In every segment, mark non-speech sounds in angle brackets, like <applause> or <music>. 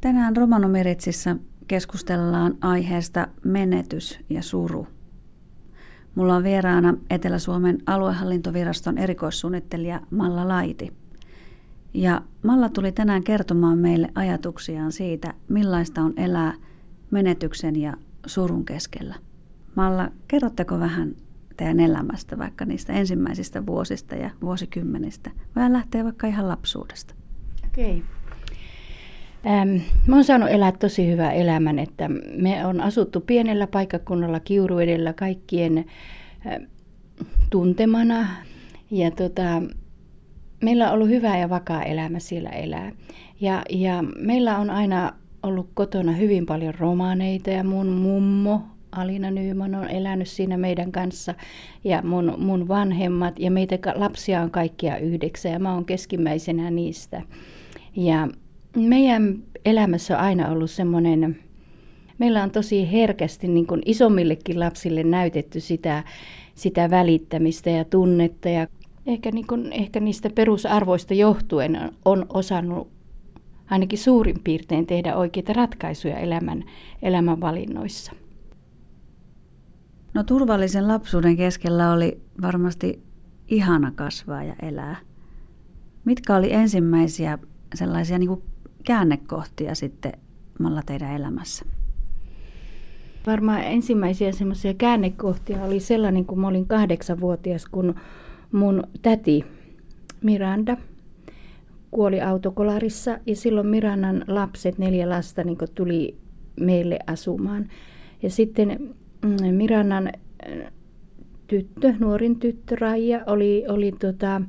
Tänään Romanomeritsissä keskustellaan aiheesta menetys ja suru. Mulla on vieraana Etelä-Suomen aluehallintoviraston erikoissuunnittelija Malla Laiti. Ja Malla tuli tänään kertomaan meille ajatuksiaan siitä, millaista on elää menetyksen ja surun keskellä. Malla, kerrotteko vähän teidän elämästä, vaikka niistä ensimmäisistä vuosista ja vuosikymmenistä, vai lähtee vaikka ihan lapsuudesta? Okei. Okay. Ähm, mä oon saanut elää tosi hyvän elämän, että me on asuttu pienellä paikkakunnalla Kiuruedellä kaikkien äh, tuntemana. Ja tota, meillä on ollut hyvä ja vakaa elämä siellä elää. Ja, ja meillä on aina ollut kotona hyvin paljon romaaneita ja mun mummo Alina Nyyman on elänyt siinä meidän kanssa ja mun, mun vanhemmat ja meitä lapsia on kaikkia yhdeksän ja mä oon keskimmäisenä niistä. Ja meidän elämässä on aina ollut semmoinen, meillä on tosi herkästi niin kuin isommillekin lapsille näytetty sitä, sitä välittämistä ja tunnetta ja ehkä, niin kuin, ehkä niistä perusarvoista johtuen on osannut ainakin suurin piirtein tehdä oikeita ratkaisuja elämän, elämän valinnoissa. No turvallisen lapsuuden keskellä oli varmasti ihana kasvaa ja elää. Mitkä oli ensimmäisiä sellaisia niin kuin käännekohtia sitten Malla teidän elämässä? Varmaan ensimmäisiä semmoisia käännekohtia oli sellainen, kun mä olin kahdeksanvuotias, kun mun täti Miranda kuoli autokolarissa ja silloin Mirannan lapset, neljä lasta, niin tuli meille asumaan. Ja sitten mm, Mirannan tyttö, nuorin tyttö Raija, oli, oli tota,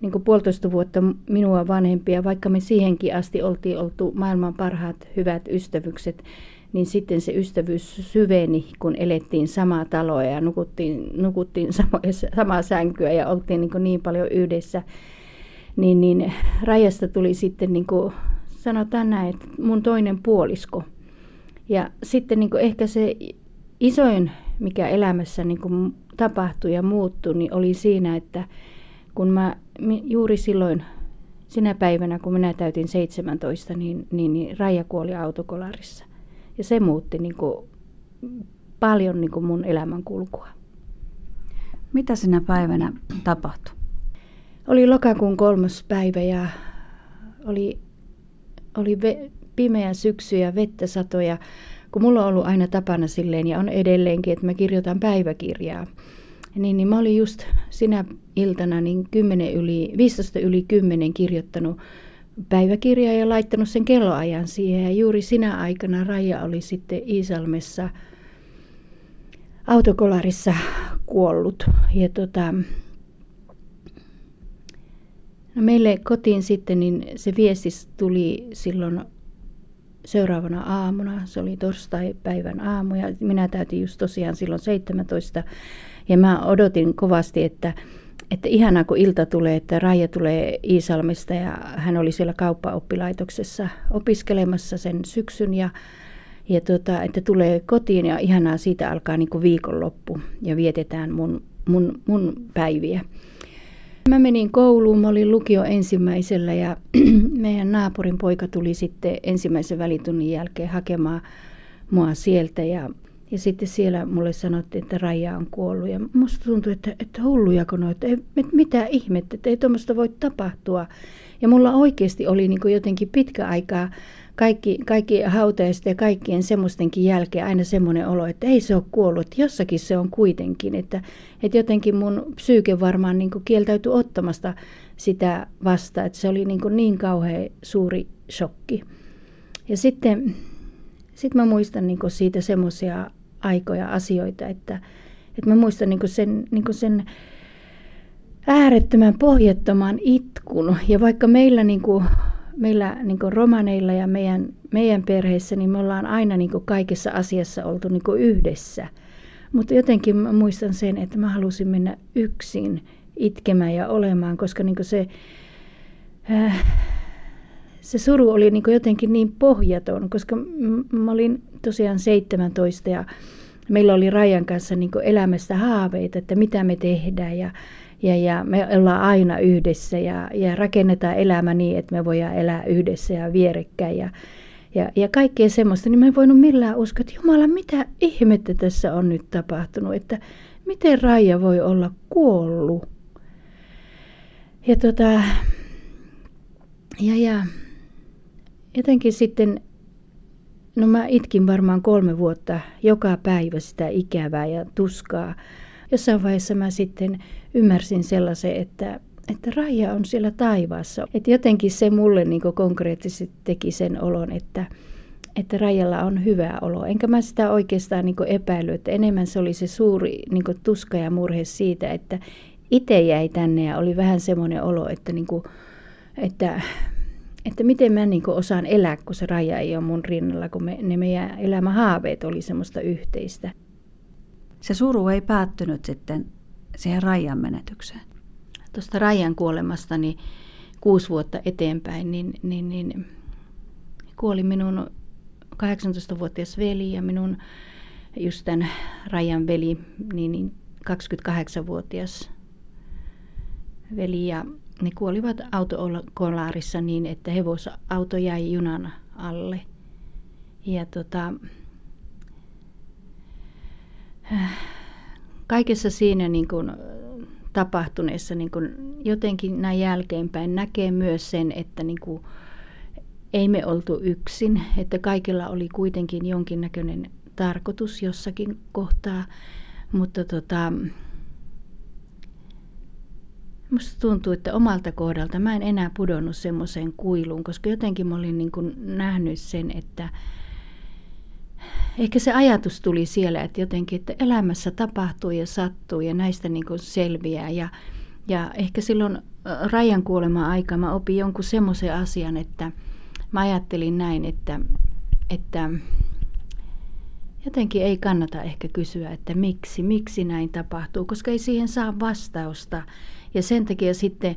niin kuin puolitoista vuotta minua vanhempia, vaikka me siihenkin asti oltiin oltu maailman parhaat hyvät ystävykset, niin sitten se ystävyys syveni, kun elettiin samaa taloa ja nukuttiin, nukuttiin <laughs> samo, samaa sänkyä ja oltiin niin, niin paljon yhdessä. Niin, niin Rajasta tuli sitten, niin kuin sanotaan näin, että mun toinen puolisko. Ja sitten niin ehkä se isoin, mikä elämässä niin tapahtui ja muuttui, niin oli siinä, että kun mä juuri silloin sinä päivänä, kun minä täytin 17, niin, niin, niin Raija kuoli autokolarissa. Ja se muutti niin kuin, paljon niin kuin mun elämän kulkua. Mitä sinä päivänä tapahtui? Oli lokakuun kolmas päivä ja oli, oli ve, pimeä syksy ja vettä satoja. Kun mulla on ollut aina tapana silleen ja on edelleenkin, että mä kirjoitan päiväkirjaa. Niin, niin mä olin just sinä iltana niin 10 yli, 15 yli 10 kirjoittanut päiväkirjaa ja laittanut sen kelloajan siihen. Ja juuri sinä aikana Raija oli sitten Iisalmessa autokolarissa kuollut. Ja tota, no meille kotiin sitten niin se viesti tuli silloin seuraavana aamuna. Se oli torstai-päivän aamu ja minä täytin just tosiaan silloin 17 ja mä odotin kovasti, että, että ihanaa kun ilta tulee, että Raija tulee Iisalmista ja hän oli siellä kauppaoppilaitoksessa opiskelemassa sen syksyn ja, ja tota, että tulee kotiin ja ihanaa siitä alkaa niin kuin viikonloppu ja vietetään mun, mun, mun päiviä. Mä menin kouluun, mä olin lukio ensimmäisellä ja <clears throat> meidän naapurin poika tuli sitten ensimmäisen välitunnin jälkeen hakemaan mua sieltä ja ja sitten siellä mulle sanottiin, että Raija on kuollut. Ja musta tuntui, että, että hullujako no, että, että mitä ihmettä, että ei tuommoista voi tapahtua. Ja mulla oikeasti oli niin jotenkin pitkä aikaa kaikki, kaikki hautajasta ja kaikkien semmoistenkin jälkeen aina semmoinen olo, että ei se ole kuollut, jossakin se on kuitenkin. Että, että jotenkin mun psyyke varmaan niin kieltäytyi ottamasta sitä vasta, että se oli niin, niin kauhean suuri shokki. Ja sitten sit mä muistan niin siitä semmoisia aikoja asioita, että, että mä muistan niin sen, niin sen äärettömän pohjattoman itkun. Ja vaikka meillä, niin kuin, meillä niin romaneilla ja meidän, meidän perheessä, niin me ollaan aina niin kaikessa asiassa oltu niin yhdessä. Mutta jotenkin mä muistan sen, että mä halusin mennä yksin itkemään ja olemaan, koska niin se, äh, se suru oli niin jotenkin niin pohjaton, koska mä olin tosiaan 17 ja meillä oli Rajan kanssa niin elämästä haaveita, että mitä me tehdään ja, ja, ja me ollaan aina yhdessä ja, ja rakennetaan elämä niin, että me voidaan elää yhdessä ja vierekkäin. Ja, ja, ja kaikkea semmoista, niin mä en voinut millään uskoa, että Jumala, mitä ihmettä tässä on nyt tapahtunut, että miten Raija voi olla kuollut. Ja tota, ja, ja jotenkin sitten, no mä itkin varmaan kolme vuotta joka päivä sitä ikävää ja tuskaa. Jossain vaiheessa mä sitten ymmärsin sellaisen, että, että Raija on siellä taivaassa. Että jotenkin se mulle niin konkreettisesti teki sen olon, että, että Rajalla on hyvä olo. Enkä mä sitä oikeastaan niin epäily, että enemmän se oli se suuri niin tuska ja murhe siitä, että itse jäi tänne ja oli vähän semmoinen olo, että, niin kuin, että, että miten mä niin osaan elää, kun se raja ei ole mun rinnalla, kun me, ne meidän elämähaaveet oli semmoista yhteistä. Se suru ei päättynyt sitten siihen rajan menetykseen. Tuosta rajan kuolemasta niin kuusi vuotta eteenpäin, niin, niin, niin kuoli minun 18-vuotias veli ja minun just tämän rajan veli, niin, niin 28-vuotias veli ja ne kuolivat autokolaarissa niin, että hevosauto jäi junan alle. Ja tota, kaikessa siinä niin kuin tapahtuneessa niin kuin jotenkin näin jälkeenpäin näkee myös sen, että niin kuin ei me oltu yksin, että kaikilla oli kuitenkin jonkinnäköinen tarkoitus jossakin kohtaa, mutta tota, Musta tuntuu, että omalta kohdalta mä en enää pudonnut semmoiseen kuiluun, koska jotenkin mä olin niin kuin nähnyt sen, että ehkä se ajatus tuli siellä, että jotenkin, että elämässä tapahtuu ja sattuu ja näistä niin kuin selviää. Ja, ja ehkä silloin Rajan kuolema aika mä opin jonkun semmoisen asian, että mä ajattelin näin, että, että jotenkin ei kannata ehkä kysyä, että miksi, miksi näin tapahtuu, koska ei siihen saa vastausta. Ja sen takia sitten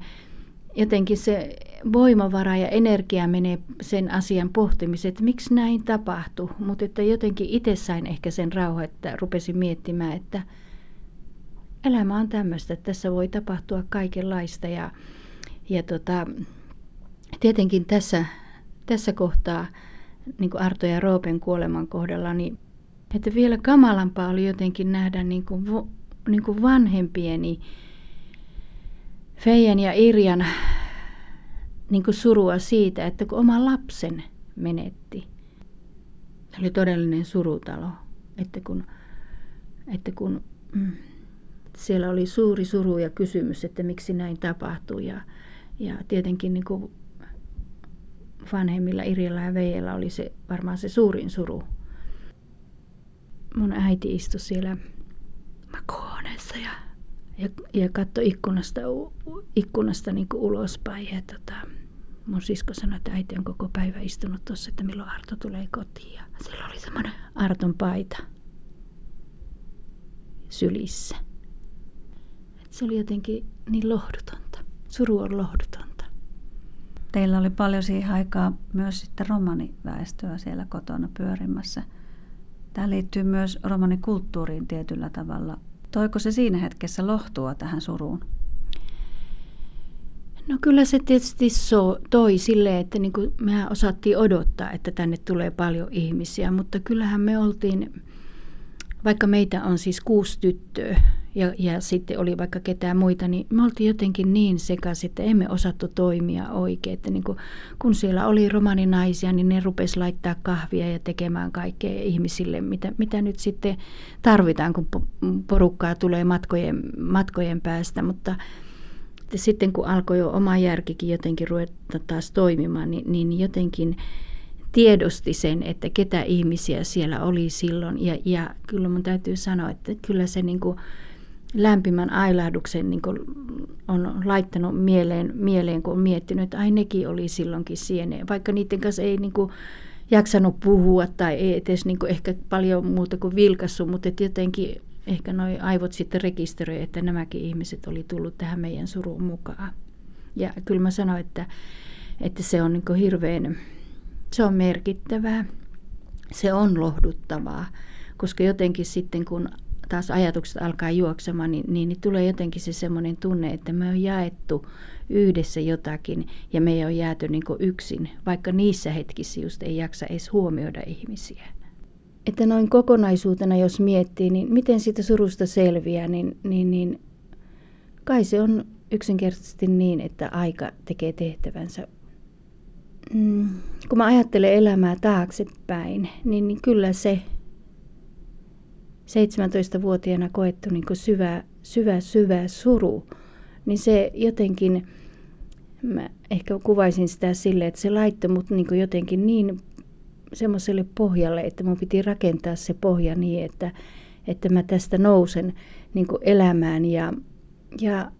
jotenkin se voimavara ja energia menee sen asian pohtimiseen, että miksi näin tapahtui. Mutta että jotenkin itse sain ehkä sen rauha, että rupesin miettimään, että elämä on tämmöistä, että tässä voi tapahtua kaikenlaista. Ja, ja tota, tietenkin tässä, tässä kohtaa, niin kuin Arto ja Roopen kuoleman kohdalla, niin että vielä kamalampaa oli jotenkin nähdä niin kuin, niin kuin vanhempieni, Feijan ja Irjan niin kuin surua siitä, että kun oma lapsen menetti. Se oli todellinen surutalo, että kun, että kun mm, siellä oli suuri suru ja kysymys, että miksi näin tapahtui. Ja, ja tietenkin niin kuin vanhemmilla Irjalla ja Veijalla oli se varmaan se suurin suru. Mun äiti istui siellä makuuhuoneessa ja ja, ja katsoi ikkunasta, ikkunasta niin kuin ulospäin. Ja tota, mun sisko sanoi, että äiti on koko päivä istunut tuossa, että milloin Arto tulee kotiin. Ja sillä oli semmoinen Arton paita sylissä. Et se oli jotenkin niin lohdutonta. Suru on lohdutonta. Teillä oli paljon siihen aikaa myös sitten romaniväestöä siellä kotona pyörimässä. Tämä liittyy myös romanikulttuuriin tietyllä tavalla. Toiko se siinä hetkessä lohtua tähän suruun? No kyllä se tietysti so, toi sille, että niin kuin mehän osattiin odottaa, että tänne tulee paljon ihmisiä, mutta kyllähän me oltiin, vaikka meitä on siis kuusi tyttöä ja, ja sitten oli vaikka ketään muita, niin me oltiin jotenkin niin sekaisin, että emme osattu toimia oikein. Että niin kuin, kun siellä oli romaninaisia, niin ne rupesi laittaa kahvia ja tekemään kaikkea ihmisille, mitä, mitä nyt sitten tarvitaan, kun porukkaa tulee matkojen, matkojen päästä. Mutta sitten kun alkoi jo oma järkikin jotenkin ruveta taas toimimaan, niin, niin jotenkin tiedosti sen, että ketä ihmisiä siellä oli silloin. Ja, ja kyllä mun täytyy sanoa, että kyllä se niin kuin, lämpimän ailahduksen niin on laittanut mieleen, mieleen, kun on miettinyt, että ai nekin oli silloinkin sieneen. Vaikka niiden kanssa ei niin kuin, jaksanut puhua tai ei edes niin kuin, ehkä paljon muuta kuin vilkassu, mutta jotenkin ehkä noi aivot sitten rekisteröi, että nämäkin ihmiset oli tullut tähän meidän suruun mukaan. Ja kyllä mä sanoin, että, että se on niin hirveän, se on merkittävää, se on lohduttavaa, koska jotenkin sitten kun taas ajatukset alkaa juoksemaan, niin, niin, niin tulee jotenkin se semmoinen tunne, että me on jaettu yhdessä jotakin ja me ei ole jääty niin yksin, vaikka niissä hetkissä just ei jaksa edes huomioida ihmisiä. Että noin kokonaisuutena, jos miettii, niin miten siitä surusta selviää, niin, niin, niin kai se on yksinkertaisesti niin, että aika tekee tehtävänsä. Mm, kun mä ajattelen elämää taaksepäin, niin, niin kyllä se 17-vuotiaana koettu niin syvä, syvä, syvä suru, niin se jotenkin, mä ehkä kuvaisin sitä sille, että se laittoi mut niin jotenkin niin semmoiselle pohjalle, että mun piti rakentaa se pohja niin, että, että mä tästä nousen niin elämään ja, ja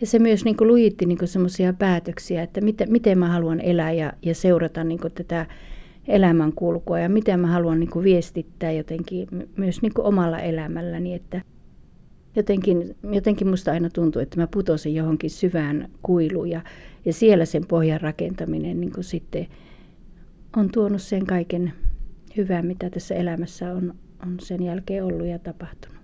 ja se myös niin lujitti niin semmoisia päätöksiä, että miten, miten mä haluan elää ja, ja seurata niin tätä elämänkulkua ja miten mä haluan niin viestittää jotenkin myös niin omalla elämälläni. Että jotenkin, jotenkin musta aina tuntuu, että mä putosin johonkin syvään kuiluun ja, ja siellä sen pohjan rakentaminen niin sitten on tuonut sen kaiken hyvää, mitä tässä elämässä on, on sen jälkeen ollut ja tapahtunut.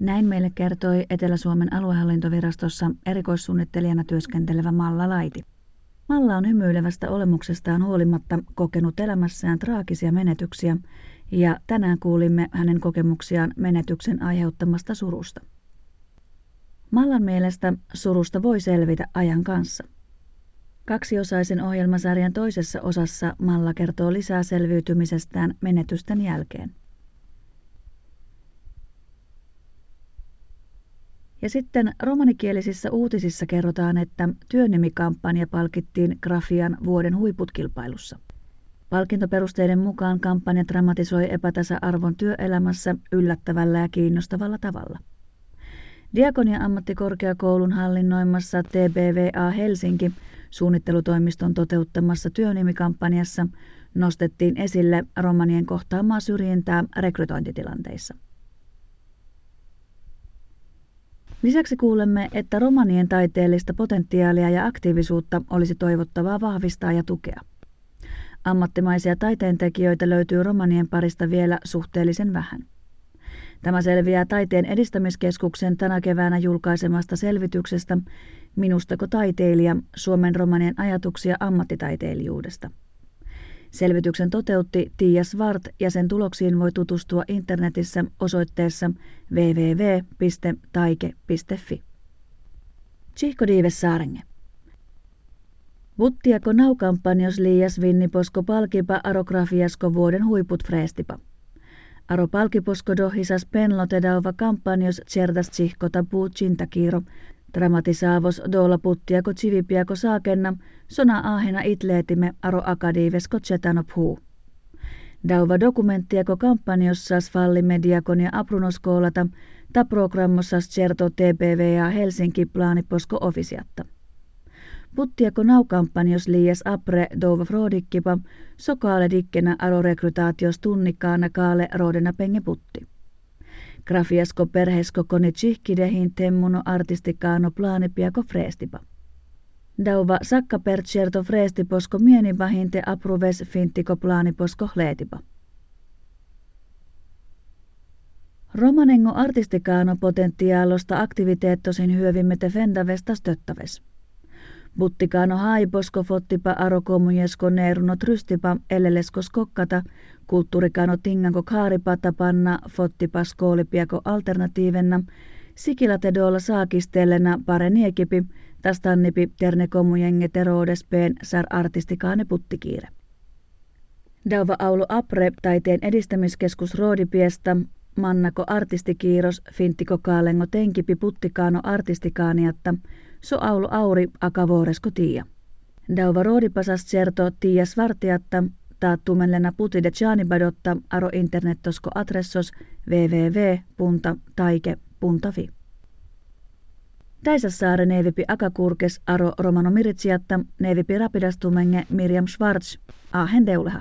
Näin meille kertoi Etelä-Suomen aluehallintovirastossa erikoissuunnittelijana työskentelevä Malla Laiti. Malla on hymyilevästä olemuksestaan huolimatta kokenut elämässään traagisia menetyksiä ja tänään kuulimme hänen kokemuksiaan menetyksen aiheuttamasta surusta. Mallan mielestä surusta voi selvitä ajan kanssa. Kaksiosaisen ohjelmasarjan toisessa osassa Malla kertoo lisää selviytymisestään menetysten jälkeen. Ja sitten romanikielisissä uutisissa kerrotaan, että työnimikampanja palkittiin Grafian vuoden huiputkilpailussa. Palkintoperusteiden mukaan kampanja dramatisoi epätasa-arvon työelämässä yllättävällä ja kiinnostavalla tavalla. Diakonia ammattikorkeakoulun hallinnoimassa TBVA Helsinki suunnittelutoimiston toteuttamassa työnimikampanjassa nostettiin esille romanien kohtaamaa syrjintää rekrytointitilanteissa. Lisäksi kuulemme, että romanien taiteellista potentiaalia ja aktiivisuutta olisi toivottavaa vahvistaa ja tukea. Ammattimaisia taiteentekijöitä löytyy romanien parista vielä suhteellisen vähän. Tämä selviää Taiteen edistämiskeskuksen tänä keväänä julkaisemasta selvityksestä Minustako taiteilija Suomen romanien ajatuksia ammattitaiteilijuudesta. Selvityksen toteutti Tiia Svart ja sen tuloksiin voi tutustua internetissä osoitteessa www.taike.fi. Tsihko Diives Saarenge. Vuttiako naukampanjos liias vinniposko palkipa arografiasko vuoden huiput freestipa. Aro palkiposko dohisas penlotedauva kampanjos cerdas tsihko tabu chintakiiro Dramatisaavos dolla puttiako civipiako saakenna, sona ahena itleetimme aro akadiivesko tsetanop huu. Dauva dokumenttiako kampanjossas fallimme diakonia aprunoskoolata, ta programmossas certo TPVA Helsinki plaaniposko ofisiatta. Puttiako naukampanjos liias apre douva frodikkipa, sokaale dikkenä aro rekrutaatios tunnikkaana kaale roodena penge putti. Grafiasko perhesko koni tsihkidehin temmuno artistikaano plaanipiako freestipa. Dauva sakka per certo freestiposko mienivahinte apruves fintiko plaaniposko hleetipa. Romanengo artistikaano potentiaalosta aktiviteettosin hyövimme fendavesta stöttäves. Buttikaano haiposko fottipa arokomujesko neeruno trystipa ellelesko skokkata, kulttuurikano tinganko kaaripata panna fottipa skoolipiako alternatiivenna, sikilatedolla saakistellena pare niekipi, tastannipi terne komujenge teroodespeen sar artistikaane puttikiire. Dauva Aulu Apre, taiteen edistämiskeskus Roodipiesta, Mannako artistikiiros, Finttiko Kaalengo Tenkipi Puttikaano artistikaaniatta, so Aulu Auri Akavoresko Tiia. Dauva roodipasas certo Tiia Svartiatta, taattumenlena putide badotta aro internettosko adressos www.taike.fi. Täisäsaare neivipi akakurkes aro romano miritsiatta neivipi rapidastumenge Miriam Schwarz, ahen deuleha.